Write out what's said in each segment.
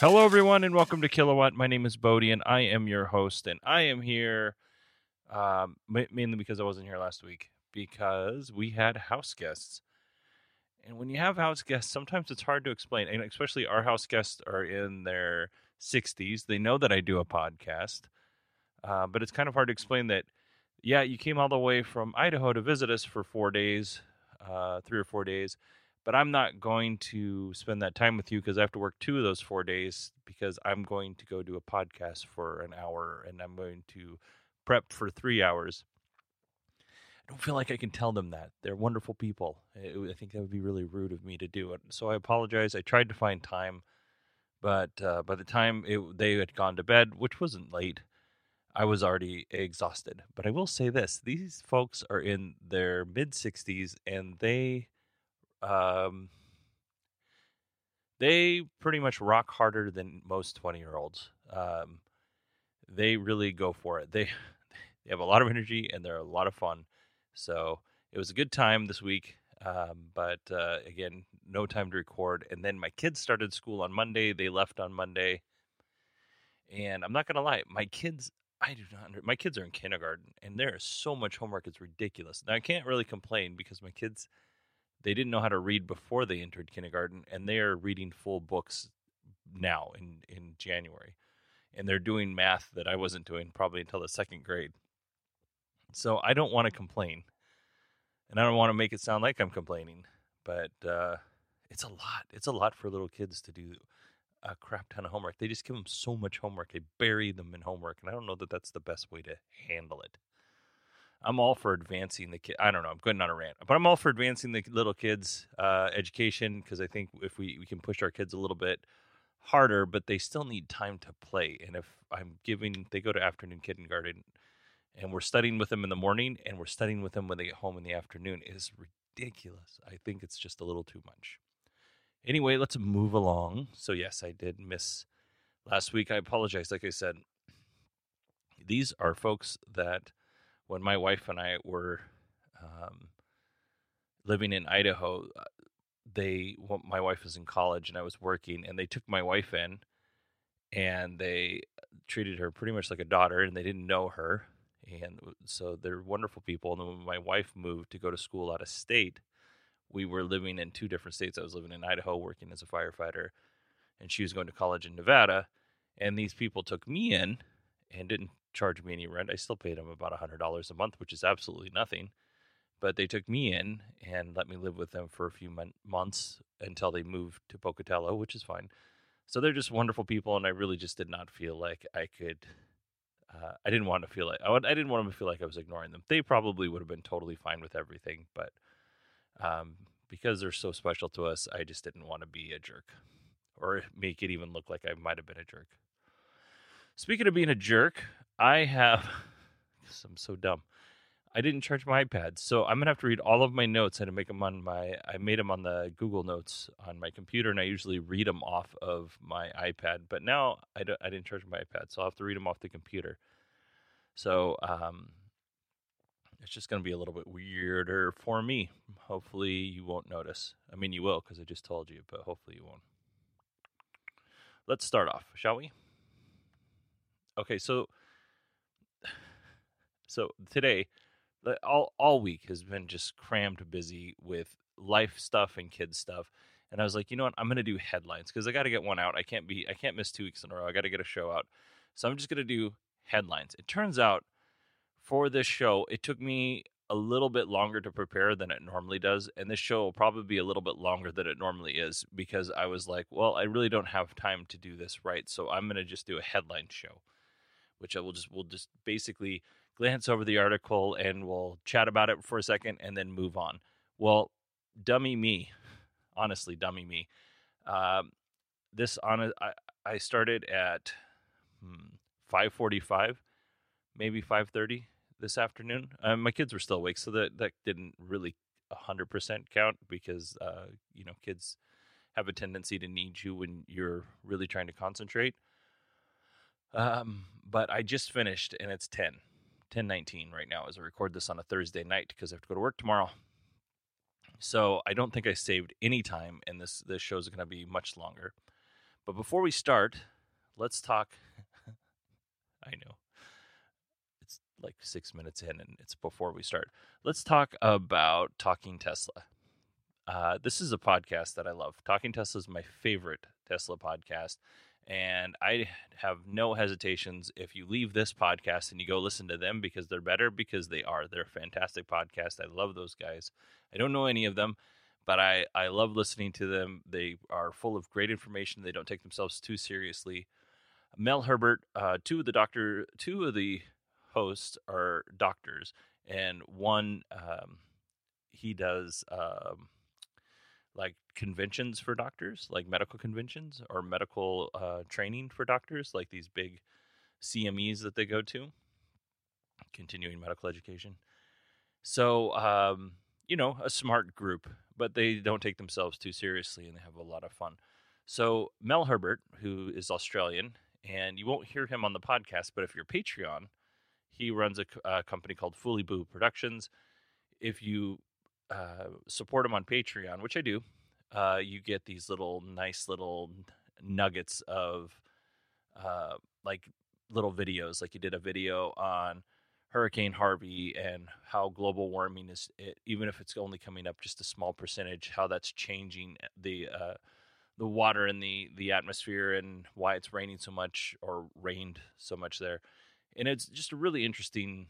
Hello, everyone, and welcome to Kilowatt. My name is Bodie, and I am your host. And I am here um, mainly because I wasn't here last week because we had house guests. And when you have house guests, sometimes it's hard to explain. And especially our house guests are in their 60s. They know that I do a podcast, uh, but it's kind of hard to explain that, yeah, you came all the way from Idaho to visit us for four days, uh, three or four days but I'm not going to spend that time with you because I have to work two of those four days because I'm going to go do a podcast for an hour and I'm going to prep for three hours. I don't feel like I can tell them that. They're wonderful people. I think that would be really rude of me to do it. So I apologize. I tried to find time, but uh, by the time it, they had gone to bed, which wasn't late, I was already exhausted. But I will say this these folks are in their mid 60s and they um, they pretty much rock harder than most 20 year olds. Um, they really go for it. They they have a lot of energy and they're a lot of fun. So it was a good time this week. Um, but uh, again, no time to record. And then my kids started school on Monday. They left on Monday. And I'm not gonna lie, my kids, I do not. My kids are in kindergarten, and there is so much homework. It's ridiculous. Now I can't really complain because my kids they didn't know how to read before they entered kindergarten and they are reading full books now in in January. And they're doing math that I wasn't doing probably until the second grade. So I don't want to complain. And I don't want to make it sound like I'm complaining but uh, it's a lot. It's a lot for little kids to do a crap ton of homework. They just give them so much homework. They bury them in homework and I don't know that that's the best way to handle it I'm all for advancing the kid. I don't know. I'm going on a rant, but I'm all for advancing the little kids' uh, education because I think if we, we can push our kids a little bit harder, but they still need time to play. And if I'm giving, they go to afternoon kindergarten, and we're studying with them in the morning, and we're studying with them when they get home in the afternoon, is ridiculous. I think it's just a little too much. Anyway, let's move along. So yes, I did miss last week. I apologize. Like I said, these are folks that when my wife and I were um, living in Idaho, uh, they well, my wife was in college and I was working, and they took my wife in, and they treated her pretty much like a daughter, and they didn't know her, and so they're wonderful people. And then when my wife moved to go to school out of state, we were living in two different states. I was living in Idaho, working as a firefighter, and she was going to college in Nevada. And these people took me in and didn't charge me any rent. I still paid them about $100 a month, which is absolutely nothing. But they took me in and let me live with them for a few mon- months until they moved to Pocatello, which is fine. So they're just wonderful people, and I really just did not feel like I could. Uh, I didn't want to feel like I, I didn't want them to feel like I was ignoring them. They probably would have been totally fine with everything, but um, because they're so special to us, I just didn't want to be a jerk or make it even look like I might have been a jerk. Speaking of being a jerk, I have. I'm so dumb. I didn't charge my iPad, so I'm gonna have to read all of my notes. I had to make them on my. I made them on the Google Notes on my computer, and I usually read them off of my iPad. But now I, don't, I didn't charge my iPad, so I'll have to read them off the computer. So um, it's just gonna be a little bit weirder for me. Hopefully, you won't notice. I mean, you will because I just told you, but hopefully, you won't. Let's start off, shall we? Okay, so so today, all all week has been just crammed busy with life stuff and kids stuff. And I was like, you know what? I'm gonna do headlines because I got to get one out. I can't be I can't miss two weeks in a row. I got to get a show out. So I'm just gonna do headlines. It turns out for this show, it took me a little bit longer to prepare than it normally does, and this show will probably be a little bit longer than it normally is because I was like, well, I really don't have time to do this right, so I'm gonna just do a headline show, which I will just we'll just basically glance over the article and we'll chat about it for a second and then move on. Well, dummy me, honestly, dummy me. Um, this on I, I started at hmm, 5:45, maybe 5:30 this afternoon. Um, my kids were still awake, so that that didn't really 100% count because uh, you know kids have a tendency to need you when you're really trying to concentrate. Um, but I just finished, and it's 10, 10:19 right now as I record this on a Thursday night because I have to go to work tomorrow. So I don't think I saved any time, and this this show is going to be much longer. But before we start, let's talk. I know it's like six minutes in, and it's before we start. Let's talk about Talking Tesla. Uh, this is a podcast that I love. Talking Tesla is my favorite Tesla podcast. And I have no hesitations if you leave this podcast and you go listen to them because they're better, because they are. They're a fantastic podcast. I love those guys. I don't know any of them, but I, I love listening to them. They are full of great information. They don't take themselves too seriously. Mel Herbert, uh, two of the doctor, two of the hosts are doctors, and one um, he does um, like conventions for doctors, like medical conventions or medical uh, training for doctors, like these big CMEs that they go to, continuing medical education. So, um, you know, a smart group, but they don't take themselves too seriously and they have a lot of fun. So, Mel Herbert, who is Australian, and you won't hear him on the podcast, but if you're Patreon, he runs a company called Fully Boo Productions. If you uh, support him on Patreon, which I do, uh, you get these little nice little nuggets of uh, like little videos. Like you did a video on Hurricane Harvey and how global warming is, it, even if it's only coming up just a small percentage, how that's changing the uh, the water in the the atmosphere and why it's raining so much or rained so much there. And it's just a really interesting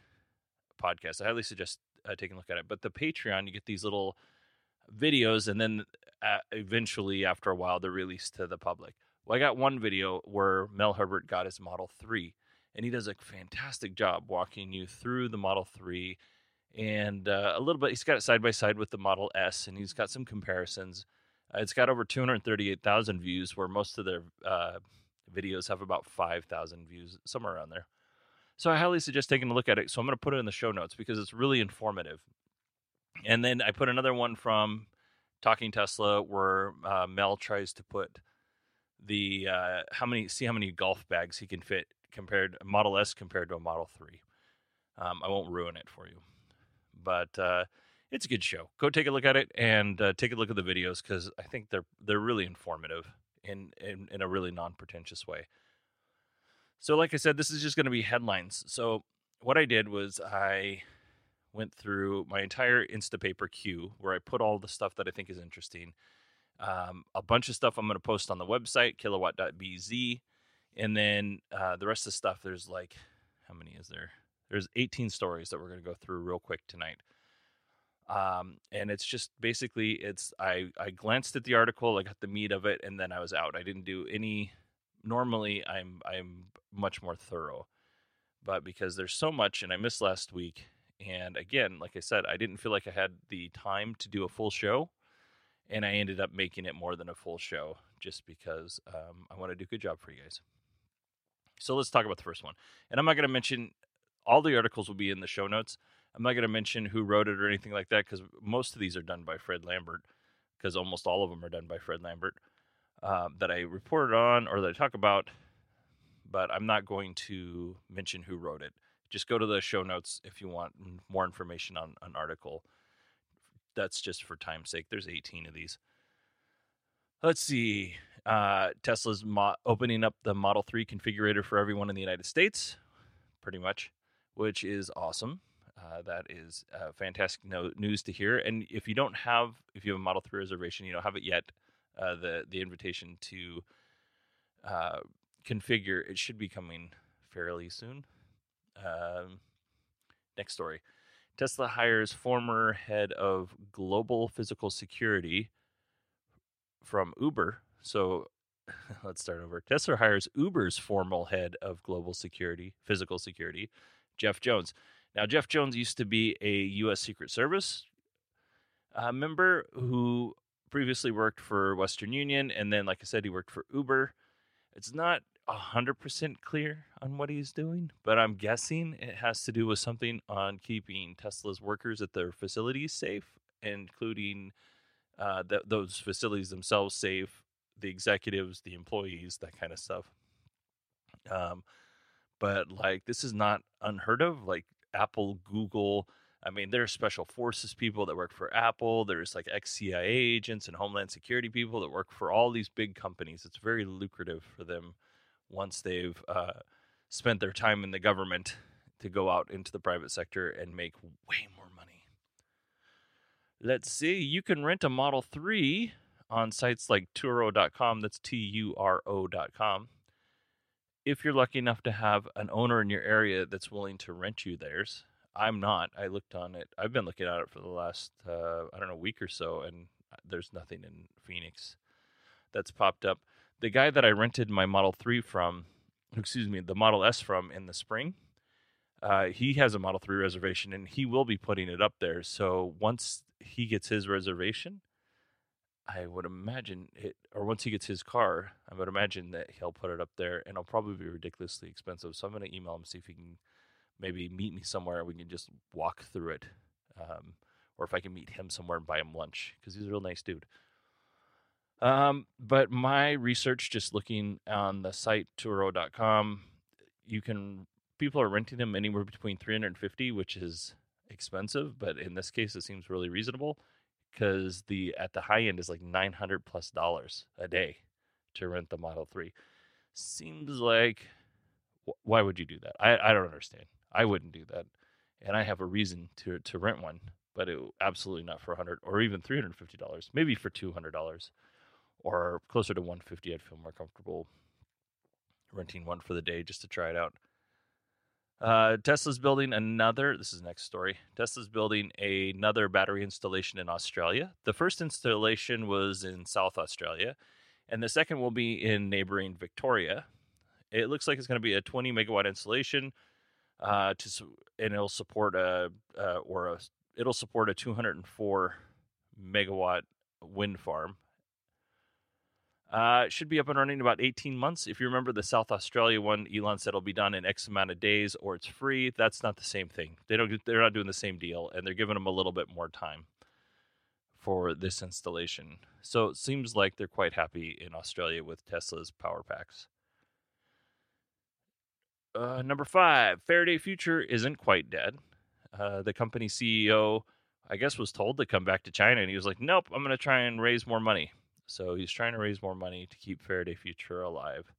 podcast. I highly suggest uh, taking a look at it. But the Patreon, you get these little videos, and then uh, eventually, after a while, they're released to the public. Well, I got one video where Mel Herbert got his Model 3, and he does a fantastic job walking you through the Model 3 and uh, a little bit. He's got it side by side with the Model S, and he's got some comparisons. Uh, it's got over 238,000 views, where most of their uh, videos have about 5,000 views, somewhere around there. So I highly suggest taking a look at it. So I'm going to put it in the show notes because it's really informative. And then I put another one from Talking Tesla where uh, Mel tries to put the uh, how many see how many golf bags he can fit compared Model S compared to a Model Three. Um, I won't ruin it for you, but uh, it's a good show. Go take a look at it and uh, take a look at the videos because I think they're they're really informative in in, in a really non pretentious way. So, like I said, this is just going to be headlines. So, what I did was I went through my entire Instapaper queue where I put all the stuff that I think is interesting. Um, a bunch of stuff I'm going to post on the website, kilowatt.bz. And then uh, the rest of the stuff, there's like, how many is there? There's 18 stories that we're going to go through real quick tonight. Um, and it's just basically it's I I glanced at the article, I got the meat of it, and then I was out. I didn't do any. Normally, I'm I'm much more thorough, but because there's so much, and I missed last week, and again, like I said, I didn't feel like I had the time to do a full show, and I ended up making it more than a full show just because um, I want to do a good job for you guys. So let's talk about the first one, and I'm not going to mention all the articles will be in the show notes. I'm not going to mention who wrote it or anything like that because most of these are done by Fred Lambert, because almost all of them are done by Fred Lambert uh, that I reported on or that I talk about. But I'm not going to mention who wrote it. Just go to the show notes if you want more information on an article. That's just for time's sake. There's 18 of these. Let's see. Uh, Tesla's mo- opening up the Model 3 configurator for everyone in the United States, pretty much, which is awesome. Uh, that is uh, fantastic no- news to hear. And if you don't have, if you have a Model 3 reservation, you don't have it yet, uh, the, the invitation to uh, configure, it should be coming fairly soon. Um, next story Tesla hires former head of global physical security from Uber. So let's start over. Tesla hires Uber's formal head of global security, physical security, Jeff Jones. Now, Jeff Jones used to be a U.S. Secret Service uh, member who previously worked for Western Union, and then, like I said, he worked for Uber. It's not 100% clear on what he's doing, but I'm guessing it has to do with something on keeping Tesla's workers at their facilities safe, including uh, th- those facilities themselves safe, the executives, the employees, that kind of stuff. Um, but like, this is not unheard of. Like, Apple, Google, I mean, there's special forces people that work for Apple. There's like ex CIA agents and Homeland Security people that work for all these big companies. It's very lucrative for them once they've uh, spent their time in the government to go out into the private sector and make way more money. Let's see, you can rent a Model 3 on sites like Turo.com, that's T U R O.com. If you're lucky enough to have an owner in your area that's willing to rent you theirs, I'm not. I looked on it. I've been looking at it for the last uh, I don't know week or so, and uh, there's nothing in Phoenix that's popped up. The guy that I rented my Model Three from, excuse me, the Model S from in the spring, uh, he has a Model Three reservation, and he will be putting it up there. So once he gets his reservation, I would imagine it, or once he gets his car, I would imagine that he'll put it up there, and it'll probably be ridiculously expensive. So I'm going to email him see if he can maybe meet me somewhere. and We can just walk through it, um, or if I can meet him somewhere and buy him lunch because he's a real nice dude. Um, but my research, just looking on the site Turo.com, you can people are renting them anywhere between 350, which is expensive, but in this case, it seems really reasonable because the at the high end is like 900 plus dollars a day to rent the Model 3. Seems like why would you do that? I, I don't understand. I wouldn't do that, and I have a reason to to rent one, but it absolutely not for 100 or even 350 dollars. Maybe for 200 dollars or closer to 150. I'd feel more comfortable renting one for the day just to try it out. Uh, Tesla's building another. This is next story. Tesla's building another battery installation in Australia. The first installation was in South Australia, and the second will be in neighboring Victoria. It looks like it's going to be a 20 megawatt installation, uh, to and it'll support a uh, or a it'll support a 204 megawatt wind farm uh, should be up and running in about 18 months. If you remember the South Australia one, Elon said it'll be done in X amount of days or it's free. That's not the same thing. They don't. They're not doing the same deal, and they're giving them a little bit more time for this installation. So it seems like they're quite happy in Australia with Tesla's power packs. Uh, number five, Faraday Future isn't quite dead. Uh, the company CEO, I guess, was told to come back to China, and he was like, "Nope, I'm going to try and raise more money." So he's trying to raise more money to keep Faraday Future alive.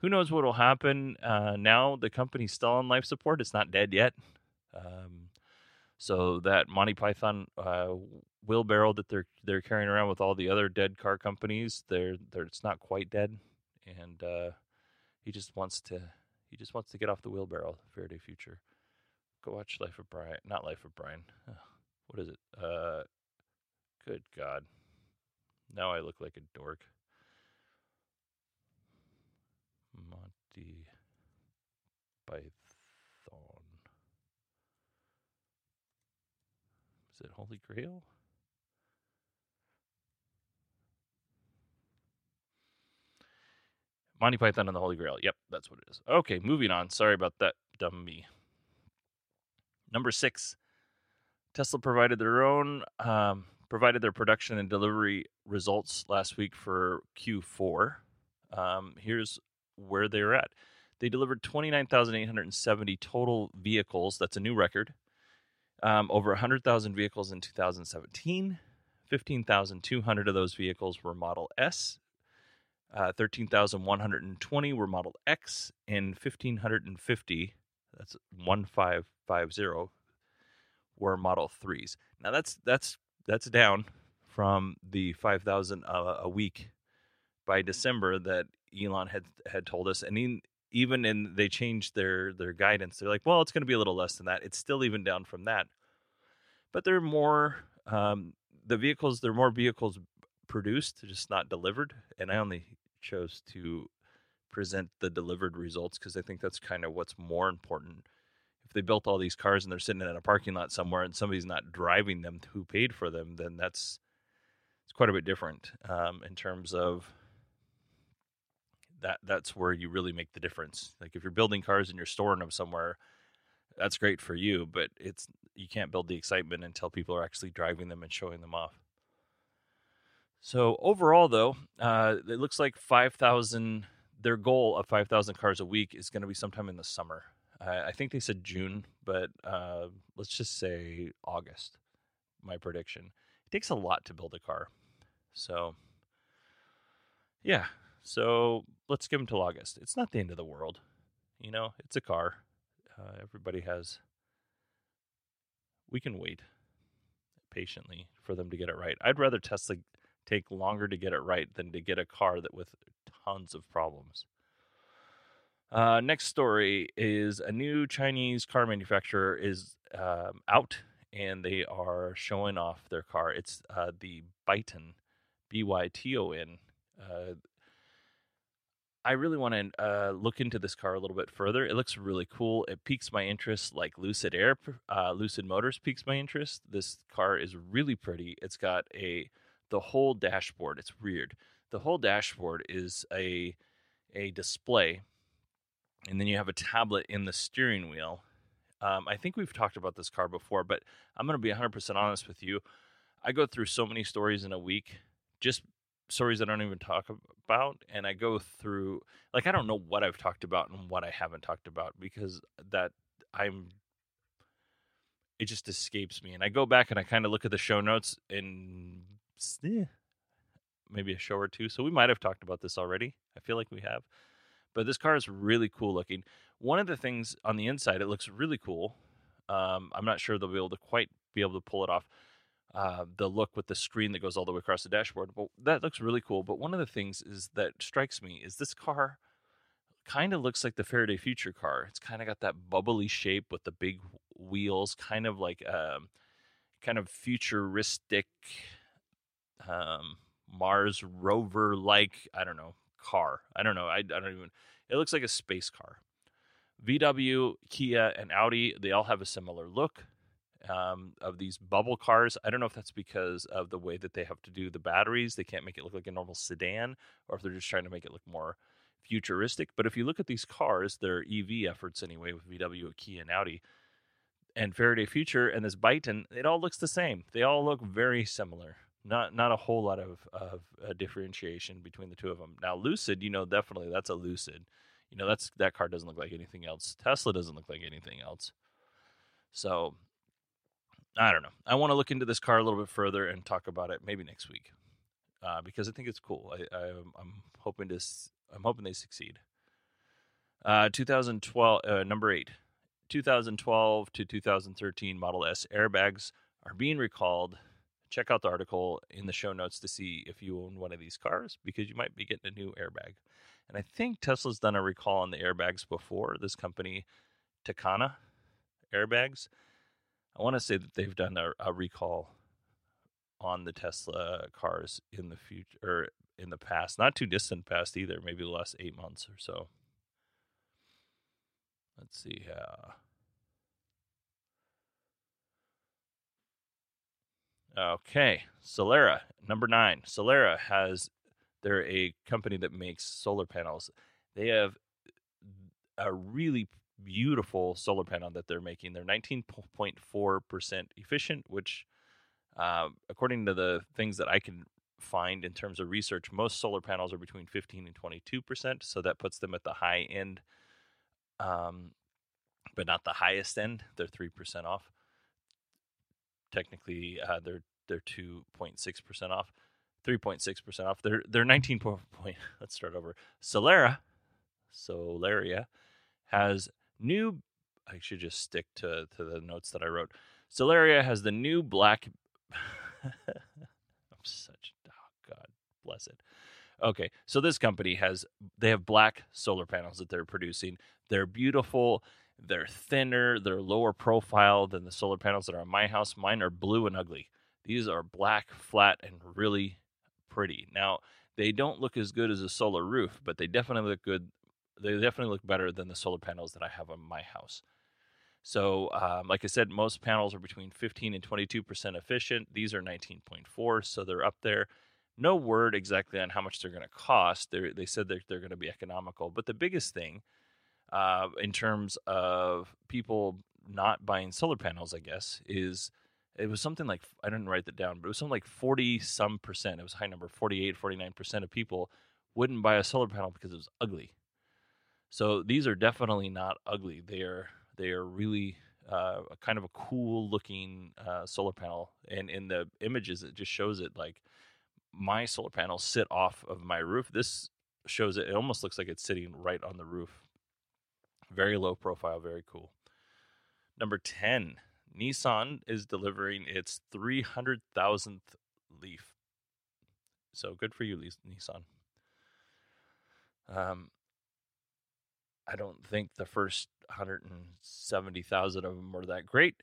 Who knows what will happen uh, now? The company's still on life support. It's not dead yet. Um, so that Monty Python uh, wheelbarrow that they're they're carrying around with all the other dead car companies, they're, they're it's not quite dead, and uh, he just wants to he just wants to get off the wheelbarrow. Faraday Future. Go watch Life of Brian. Not Life of Brian. What is it? Uh, good God. Now I look like a dork. Monty Python. Is it Holy Grail? Monty Python and the Holy Grail. Yep, that's what it is. Okay, moving on. Sorry about that, dumb me. Number six, Tesla provided their own um, provided their production and delivery results last week for Q4. Um, here's where they're at. They delivered 29,870 total vehicles. That's a new record. Um, over 100,000 vehicles in 2017. 15,200 of those vehicles were Model S. Uh, 13,120 were Model X, and 1,550, that's 1550, were Model 3s. Now that's that's that's down from the 5,000 uh, a week by December that Elon had had told us, and even in they changed their their guidance. They're like, well, it's going to be a little less than that. It's still even down from that, but there are more um, the vehicles. There are more vehicles produced, just not delivered. And I only chose to present the delivered results because I think that's kind of what's more important. If they built all these cars and they're sitting in a parking lot somewhere and somebody's not driving them who paid for them, then that's it's quite a bit different um, in terms of that. That's where you really make the difference. Like if you're building cars and you're storing them somewhere, that's great for you, but it's you can't build the excitement until people are actually driving them and showing them off. So overall, though, uh, it looks like 5,000. Their goal of 5,000 cars a week is going to be sometime in the summer. Uh, I think they said June, but uh, let's just say August. My prediction. It takes a lot to build a car, so yeah. So let's give them till August. It's not the end of the world, you know. It's a car. Uh, everybody has. We can wait patiently for them to get it right. I'd rather Tesla take longer to get it right than to get a car that with tons of problems. Uh, next story is a new Chinese car manufacturer is um, out and they are showing off their car. It's uh, the Byton, B Y T O N. Uh, I really want to uh, look into this car a little bit further. It looks really cool. It piques my interest, like Lucid Air, uh, Lucid Motors piques my interest. This car is really pretty. It's got a the whole dashboard. It's weird. The whole dashboard is a a display, and then you have a tablet in the steering wheel. Um, I think we've talked about this car before, but I'm going to be 100% honest with you. I go through so many stories in a week, just stories I don't even talk about, and I go through like I don't know what I've talked about and what I haven't talked about because that I'm it just escapes me. And I go back and I kind of look at the show notes and eh, maybe a show or two. So we might have talked about this already. I feel like we have. But this car is really cool looking. One of the things on the inside, it looks really cool. Um, I'm not sure they'll be able to quite be able to pull it off. Uh, the look with the screen that goes all the way across the dashboard, but that looks really cool. But one of the things is that strikes me is this car kind of looks like the Faraday Future car. It's kind of got that bubbly shape with the big wheels, kind of like um, kind of futuristic um, Mars rover like, I don't know, car. I don't know. I, I don't even, it looks like a space car. VW, Kia, and Audi, they all have a similar look um, of these bubble cars. I don't know if that's because of the way that they have to do the batteries. They can't make it look like a normal sedan, or if they're just trying to make it look more futuristic. But if you look at these cars, their EV efforts anyway, with VW, Kia, and Audi, and Faraday Future and this Byton, it all looks the same. They all look very similar not not a whole lot of of uh, differentiation between the two of them. Now, Lucid, you know, definitely that's a Lucid. You know, that's that car doesn't look like anything else. Tesla doesn't look like anything else. So, I don't know. I want to look into this car a little bit further and talk about it maybe next week uh, because I think it's cool. I, I am hoping to I'm hoping they succeed. Uh, 2012 uh, number eight. 2012 to 2013 Model S airbags are being recalled check out the article in the show notes to see if you own one of these cars because you might be getting a new airbag. And I think Tesla's done a recall on the airbags before. This company, Takata Airbags, I want to say that they've done a, a recall on the Tesla cars in the future or in the past, not too distant past either, maybe the last eight months or so. Let's see. Uh, Okay, Solera, number nine. Solera has, they're a company that makes solar panels. They have a really beautiful solar panel that they're making. They're 19.4% efficient, which, uh, according to the things that I can find in terms of research, most solar panels are between 15 and 22%. So that puts them at the high end, um, but not the highest end. They're 3% off technically uh, they're they're two point six percent off. 3.6% off. They're they're 19 point. Let's start over. Solera, Solaria, has new. I should just stick to to the notes that I wrote. Solaria has the new black. I'm such oh God bless it. Okay, so this company has they have black solar panels that they're producing. They're beautiful. They're thinner. They're lower profile than the solar panels that are on my house. Mine are blue and ugly. These are black, flat, and really pretty. Now, they don't look as good as a solar roof, but they definitely look good. They definitely look better than the solar panels that I have on my house. So, um, like I said, most panels are between 15 and 22% efficient. These are 19.4, so they're up there. No word exactly on how much they're going to cost. They're, they said they're, they're going to be economical. But the biggest thing uh, in terms of people not buying solar panels, I guess, is it was something like I didn't write that down, but it was something like 40 some percent. It was a high number, 48, 49 percent of people wouldn't buy a solar panel because it was ugly. So these are definitely not ugly. They are they are really uh, kind of a cool looking uh, solar panel, and in the images it just shows it like my solar panels sit off of my roof. This shows it. It almost looks like it's sitting right on the roof. Very low profile, very cool. Number ten Nissan is delivering its 300,000th Leaf. So good for you, Nissan. Um, I don't think the first 170,000 of them were that great.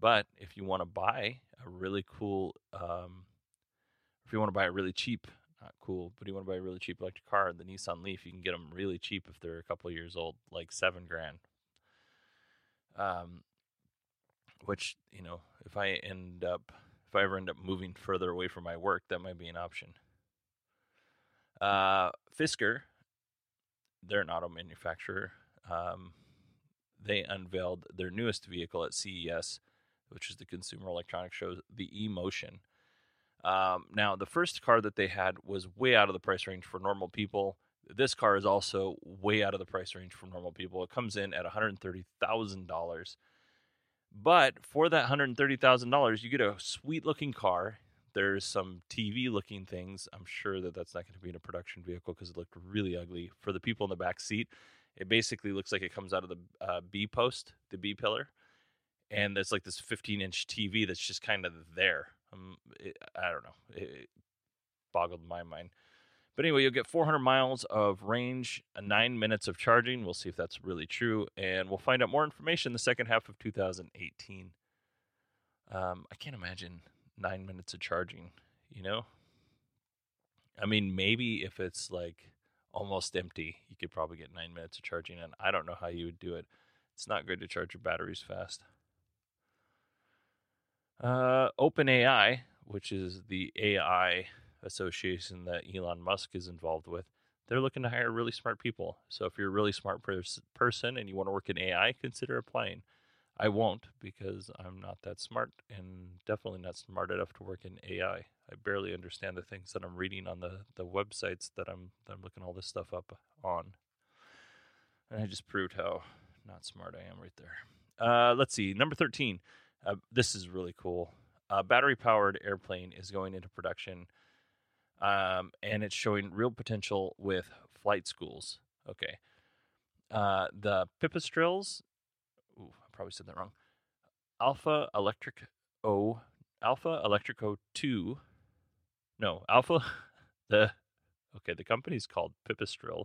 But if you want to buy a really cool, um, if you want to buy a really cheap, not cool, but you want to buy a really cheap electric car, the Nissan Leaf, you can get them really cheap if they're a couple years old, like seven grand. Um, which you know if i end up if i ever end up moving further away from my work that might be an option. Uh, fisker they're an auto manufacturer um, they unveiled their newest vehicle at ces which is the consumer electronics show the e-motion um, now the first car that they had was way out of the price range for normal people this car is also way out of the price range for normal people it comes in at $130000 but for that $130,000, you get a sweet looking car. There's some TV looking things. I'm sure that that's not going to be in a production vehicle because it looked really ugly. For the people in the back seat, it basically looks like it comes out of the uh, B post, the B pillar. And there's like this 15 inch TV that's just kind of there. Um, it, I don't know. It, it boggled my mind. But anyway, you'll get 400 miles of range, nine minutes of charging. We'll see if that's really true, and we'll find out more information the second half of 2018. Um, I can't imagine nine minutes of charging. You know, I mean, maybe if it's like almost empty, you could probably get nine minutes of charging, and I don't know how you would do it. It's not good to charge your batteries fast. Uh, OpenAI, which is the AI association that Elon Musk is involved with, they're looking to hire really smart people. So if you're a really smart pers- person and you want to work in AI, consider applying. I won't because I'm not that smart and definitely not smart enough to work in AI. I barely understand the things that I'm reading on the, the websites that I'm that I'm looking all this stuff up on. And I just proved how not smart I am right there. Uh, let's see, number 13. Uh, this is really cool. A battery powered airplane is going into production um, and it's showing real potential with flight schools. Okay. Uh, the Pipistrels, ooh, I probably said that wrong. Alpha Electric O, Alpha Electrico 2. No, Alpha, the, okay, the company's called Pipistrel.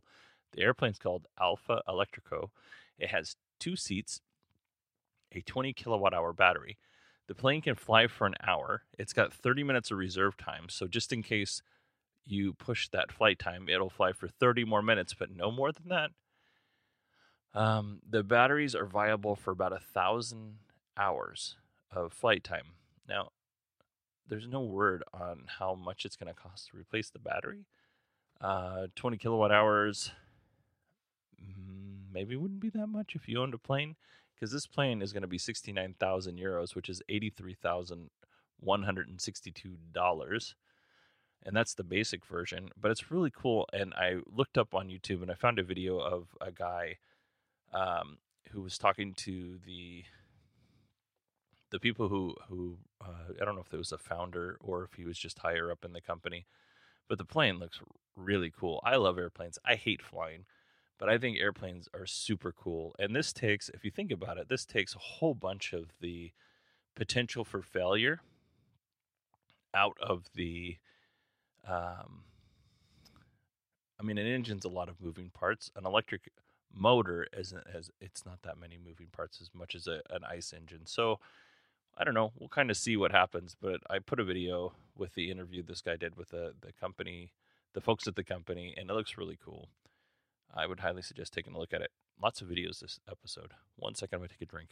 The airplane's called Alpha Electrico. It has two seats, a 20 kilowatt hour battery. The plane can fly for an hour. It's got 30 minutes of reserve time. So just in case you push that flight time, it'll fly for 30 more minutes, but no more than that. Um, the batteries are viable for about a thousand hours of flight time. Now, there's no word on how much it's going to cost to replace the battery. Uh, 20 kilowatt hours mm, maybe wouldn't be that much if you owned a plane, because this plane is going to be 69,000 euros, which is 83,162 dollars and that's the basic version. But it's really cool. And I looked up on YouTube and I found a video of a guy um, who was talking to the the people who who uh, I don't know if it was a founder or if he was just higher up in the company, but the plane looks really cool. I love airplanes. I hate flying, but I think airplanes are super cool. And this takes, if you think about it, this takes a whole bunch of the potential for failure out of the. Um, I mean, an engine's a lot of moving parts. An electric motor isn't as it's not that many moving parts as much as a, an ice engine. So I don't know. We'll kind of see what happens. But I put a video with the interview this guy did with the the company, the folks at the company, and it looks really cool. I would highly suggest taking a look at it. Lots of videos this episode. One second, I'm gonna take a drink.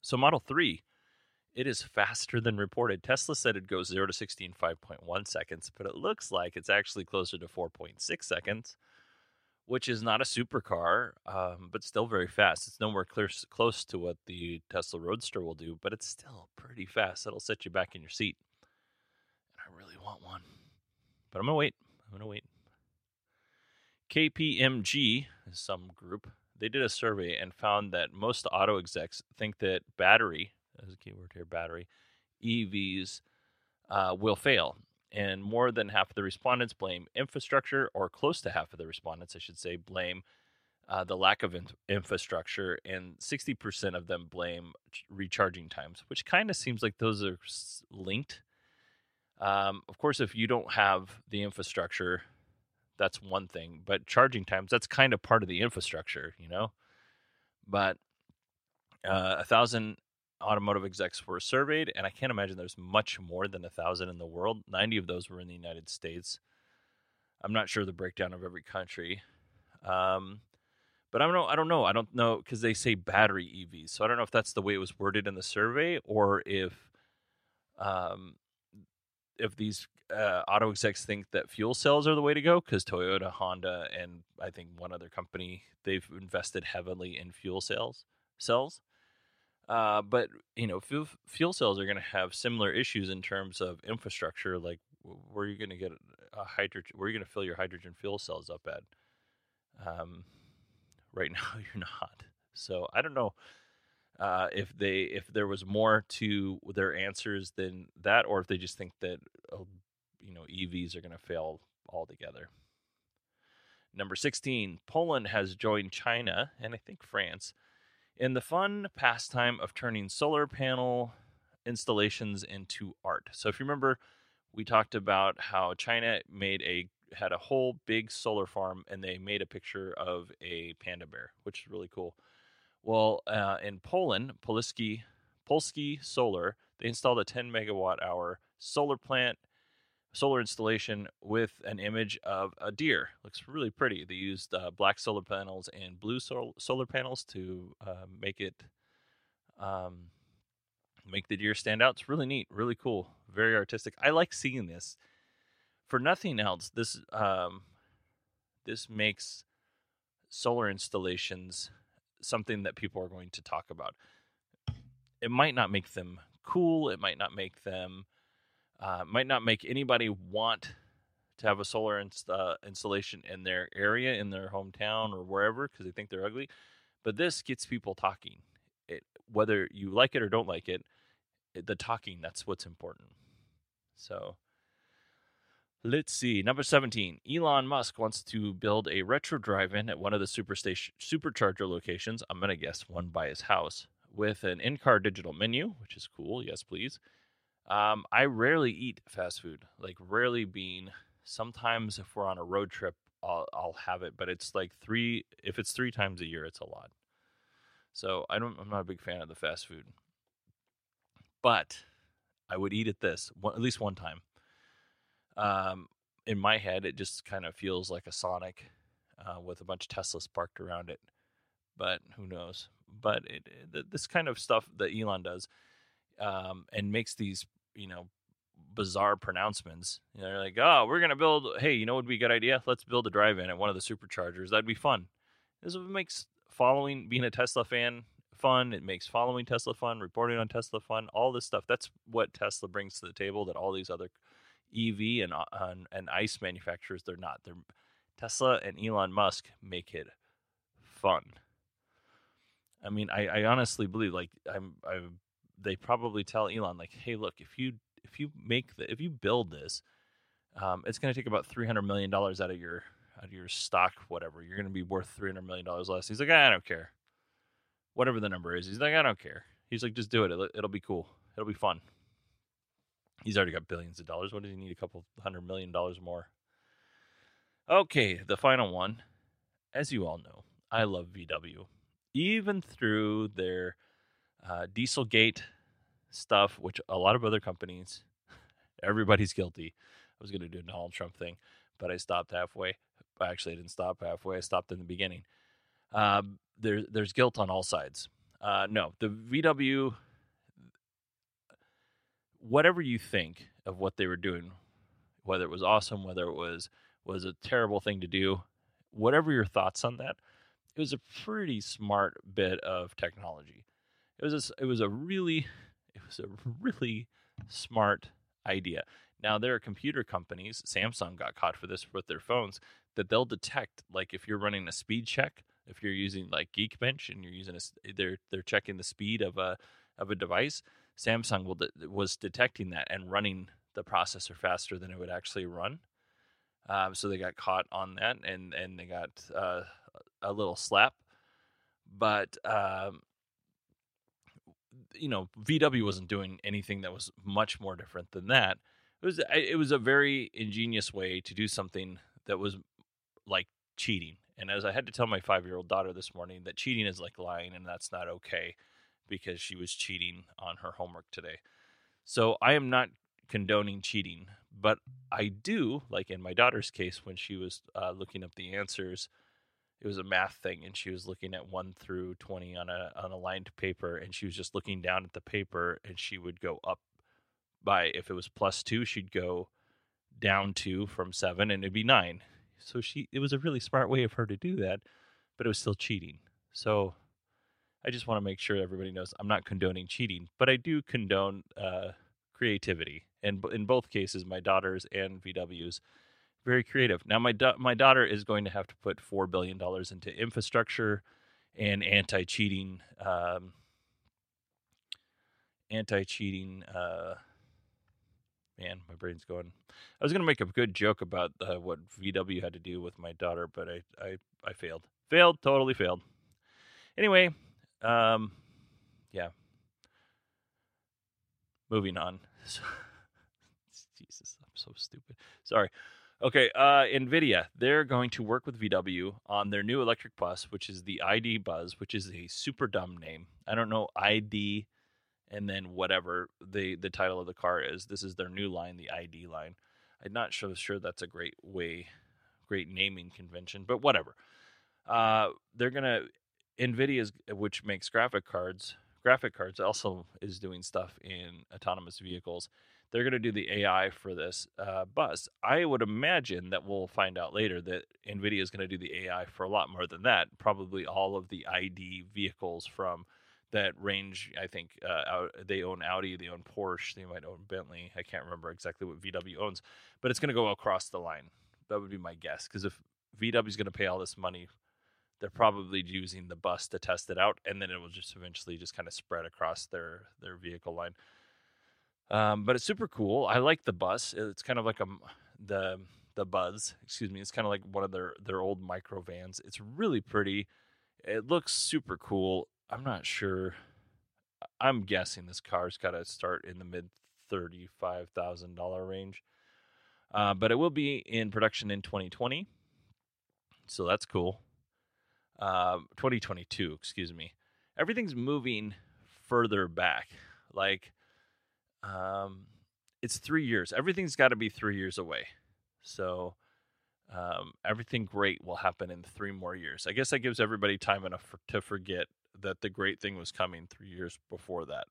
So Model 3, it is faster than reported. Tesla said it goes 0 to 60 in 5.1 seconds, but it looks like it's actually closer to 4.6 seconds which is not a supercar, um, but still very fast. It's nowhere clear, close to what the Tesla Roadster will do, but it's still pretty fast. It'll set you back in your seat. Really want one, but I'm gonna wait. I'm gonna wait. KPMG is some group. They did a survey and found that most auto execs think that battery, as a keyword here, battery, EVs uh, will fail and more than half of the respondents blame infrastructure, or close to half of the respondents, I should say, blame uh, the lack of in- infrastructure, and 60% of them blame recharging times, which kind of seems like those are linked. Um, of course, if you don't have the infrastructure, that's one thing, but charging times, that's kind of part of the infrastructure, you know? But uh, a thousand automotive execs were surveyed, and I can't imagine there's much more than a thousand in the world. Ninety of those were in the United States. I'm not sure the breakdown of every country, um, but I don't know. I don't know. I don't know because they say battery EVs, so I don't know if that's the way it was worded in the survey or if, um, if these uh, auto execs think that fuel cells are the way to go because Toyota, Honda, and I think one other company they've invested heavily in fuel cells cells. Uh, but you know, fuel, fuel cells are going to have similar issues in terms of infrastructure. Like, where are you going to get a hydrogen? Where are you going to fill your hydrogen fuel cells up at? Um, right now, you're not. So I don't know uh, if they if there was more to their answers than that, or if they just think that uh, you know EVs are going to fail altogether. Number 16, Poland has joined China and I think France in the fun pastime of turning solar panel installations into art. So if you remember, we talked about how China made a had a whole big solar farm and they made a picture of a panda bear, which is really cool. Well, uh, in Poland, Polski Polski Solar, they installed a 10 megawatt hour solar plant solar installation with an image of a deer. Looks really pretty. They used uh, black solar panels and blue sol- solar panels to uh, make it um, make the deer stand out. It's really neat, really cool, very artistic. I like seeing this. For nothing else, this um, this makes solar installations something that people are going to talk about. It might not make them cool. It might not make them uh, might not make anybody want to have a solar inst- uh, installation in their area, in their hometown, or wherever because they think they're ugly. But this gets people talking. It, whether you like it or don't like it, it, the talking that's what's important. So let's see. Number 17. Elon Musk wants to build a retro drive in at one of the superstation supercharger locations. I'm going to guess one by his house with an in car digital menu, which is cool. Yes, please um, I rarely eat fast food, like rarely being. Sometimes if we're on a road trip, I'll, I'll have it, but it's like three. If it's three times a year, it's a lot. So I don't. I'm not a big fan of the fast food, but I would eat at this one, at least one time. Um, in my head, it just kind of feels like a Sonic uh, with a bunch of Teslas parked around it. But who knows? But it, it, this kind of stuff that Elon does um, and makes these you know bizarre pronouncements. You know, they're like, "Oh, we're gonna build. Hey, you know what would be a good idea? Let's build a drive-in at one of the superchargers. That'd be fun." This makes following being a Tesla fan fun. It makes following Tesla fun, reporting on Tesla fun. All this stuff. That's what Tesla brings to the table that all these other EV and uh, and ICE manufacturers they're not. They're Tesla and Elon Musk make it fun. I mean, I, I honestly believe like I'm I they probably tell Elon like, hey, look, if you if you make the if you build this, um, it's going to take about three hundred million dollars out of your out of your stock, whatever. You're going to be worth three hundred million dollars less. He's like, I don't care, whatever the number is. He's like, I don't care. He's like, just do it. It'll, it'll be cool. It'll be fun. He's already got billions of dollars. What does he need? A couple hundred million dollars more. Okay, the final one. As you all know, I love VW. Even through their uh, Dieselgate stuff, which a lot of other companies, everybody's guilty. I was going to do a Donald Trump thing, but I stopped halfway. Actually, I didn't stop halfway. I stopped in the beginning. Um, there, there's guilt on all sides. Uh, no, the VW, whatever you think of what they were doing, whether it was awesome, whether it was was a terrible thing to do, whatever your thoughts on that, it was a pretty smart bit of technology. It was a, it was a really it was a really smart idea. Now there are computer companies, Samsung got caught for this with their phones, that they'll detect like if you're running a speed check, if you're using like Geekbench and you're using a they're they're checking the speed of a of a device, Samsung will de- was detecting that and running the processor faster than it would actually run. Um, so they got caught on that and and they got uh, a little slap. But um, you know, VW wasn't doing anything that was much more different than that. It was it was a very ingenious way to do something that was like cheating. And as I had to tell my five year old daughter this morning that cheating is like lying and that's not okay because she was cheating on her homework today. So I am not condoning cheating, but I do, like in my daughter's case, when she was uh, looking up the answers, it was a math thing and she was looking at 1 through 20 on a on a lined paper and she was just looking down at the paper and she would go up by if it was plus 2 she'd go down 2 from 7 and it'd be 9 so she it was a really smart way of her to do that but it was still cheating so i just want to make sure everybody knows i'm not condoning cheating but i do condone uh, creativity and in both cases my daughters and vws very creative. Now, my da- my daughter is going to have to put four billion dollars into infrastructure and anti-cheating, um, anti-cheating. Uh, man, my brain's going. I was going to make a good joke about uh, what VW had to do with my daughter, but I I, I failed. Failed. Totally failed. Anyway, um, yeah. Moving on. Jesus, I'm so stupid. Sorry. Okay, uh, NVIDIA, they're going to work with VW on their new electric bus, which is the ID Buzz, which is a super dumb name. I don't know ID and then whatever the, the title of the car is. This is their new line, the ID line. I'm not so sure that's a great way, great naming convention, but whatever. Uh, they're going to, NVIDIA, which makes graphic cards, graphic cards also is doing stuff in autonomous vehicles they're going to do the AI for this uh, bus. I would imagine that we'll find out later that NVIDIA is going to do the AI for a lot more than that. Probably all of the ID vehicles from that range. I think uh, they own Audi, they own Porsche, they might own Bentley. I can't remember exactly what VW owns, but it's going to go across the line. That would be my guess. Because if VW is going to pay all this money, they're probably using the bus to test it out, and then it will just eventually just kind of spread across their their vehicle line. Um, but it's super cool. I like the bus. It's kind of like a the the Buzz. Excuse me. It's kind of like one of their their old micro vans. It's really pretty. It looks super cool. I'm not sure. I'm guessing this car's got to start in the mid thirty five thousand dollar range. Uh, but it will be in production in 2020, so that's cool. Um, 2022, excuse me. Everything's moving further back. Like um, it's three years. Everything's got to be three years away. So um, everything great will happen in three more years. I guess that gives everybody time enough for, to forget that the great thing was coming three years before that.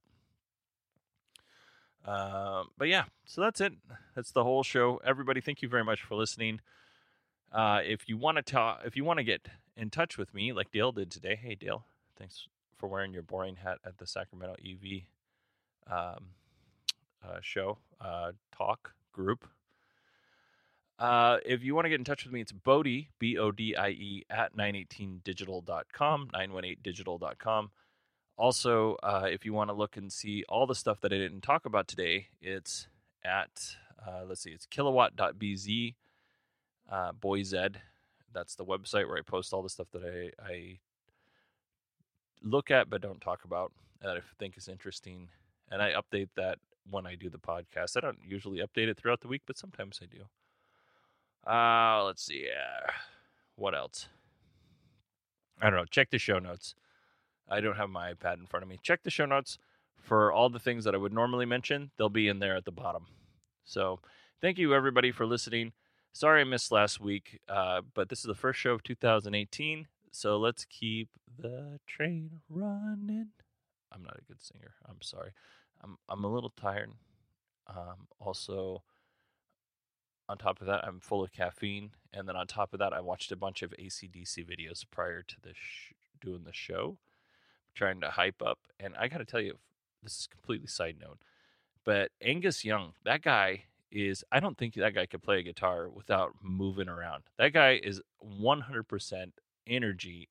Um, but yeah, so that's it. That's the whole show. Everybody, thank you very much for listening. Uh, if you want to talk, if you want to get in touch with me, like Dale did today, hey Dale, thanks for wearing your boring hat at the Sacramento EV um, uh, show uh, talk group. Uh, if you want to get in touch with me, it's Bodie, B O D I E, at 918digital.com, 918digital.com. Also, uh, if you want to look and see all the stuff that I didn't talk about today, it's at, uh, let's see, it's kilowatt.bz, uh, boyzed. That's the website where I post all the stuff that I, I look at but don't talk about that I think is interesting. And I update that when I do the podcast. I don't usually update it throughout the week, but sometimes I do. Uh, let's see. Uh, what else? I don't know. Check the show notes. I don't have my iPad in front of me. Check the show notes for all the things that I would normally mention. They'll be in there at the bottom. So, thank you everybody for listening. Sorry I missed last week, uh, but this is the first show of 2018. So let's keep the train running. I'm not a good singer. I'm sorry. I'm I'm a little tired. Um, also, on top of that, I'm full of caffeine, and then on top of that, I watched a bunch of ACDC videos prior to this sh- doing the show, trying to hype up. And I got to tell you, this is completely side note, but Angus Young, that guy is. I don't think that guy could play a guitar without moving around. That guy is 100% energy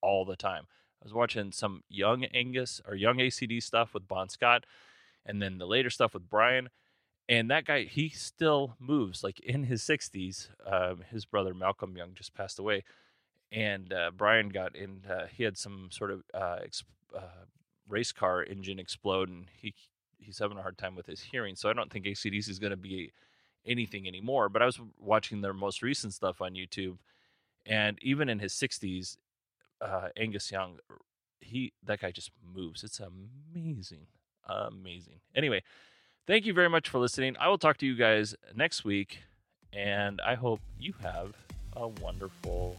all the time. I was watching some young Angus or young ACD stuff with Bon Scott, and then the later stuff with Brian. And that guy, he still moves like in his 60s. Um, his brother Malcolm Young just passed away, and uh, Brian got in. Uh, he had some sort of uh, uh, race car engine explode, and he he's having a hard time with his hearing. So I don't think ACDC is going to be anything anymore. But I was watching their most recent stuff on YouTube, and even in his 60s, uh, Angus Young, he that guy just moves. It's amazing, amazing. Anyway, thank you very much for listening. I will talk to you guys next week, and I hope you have a wonderful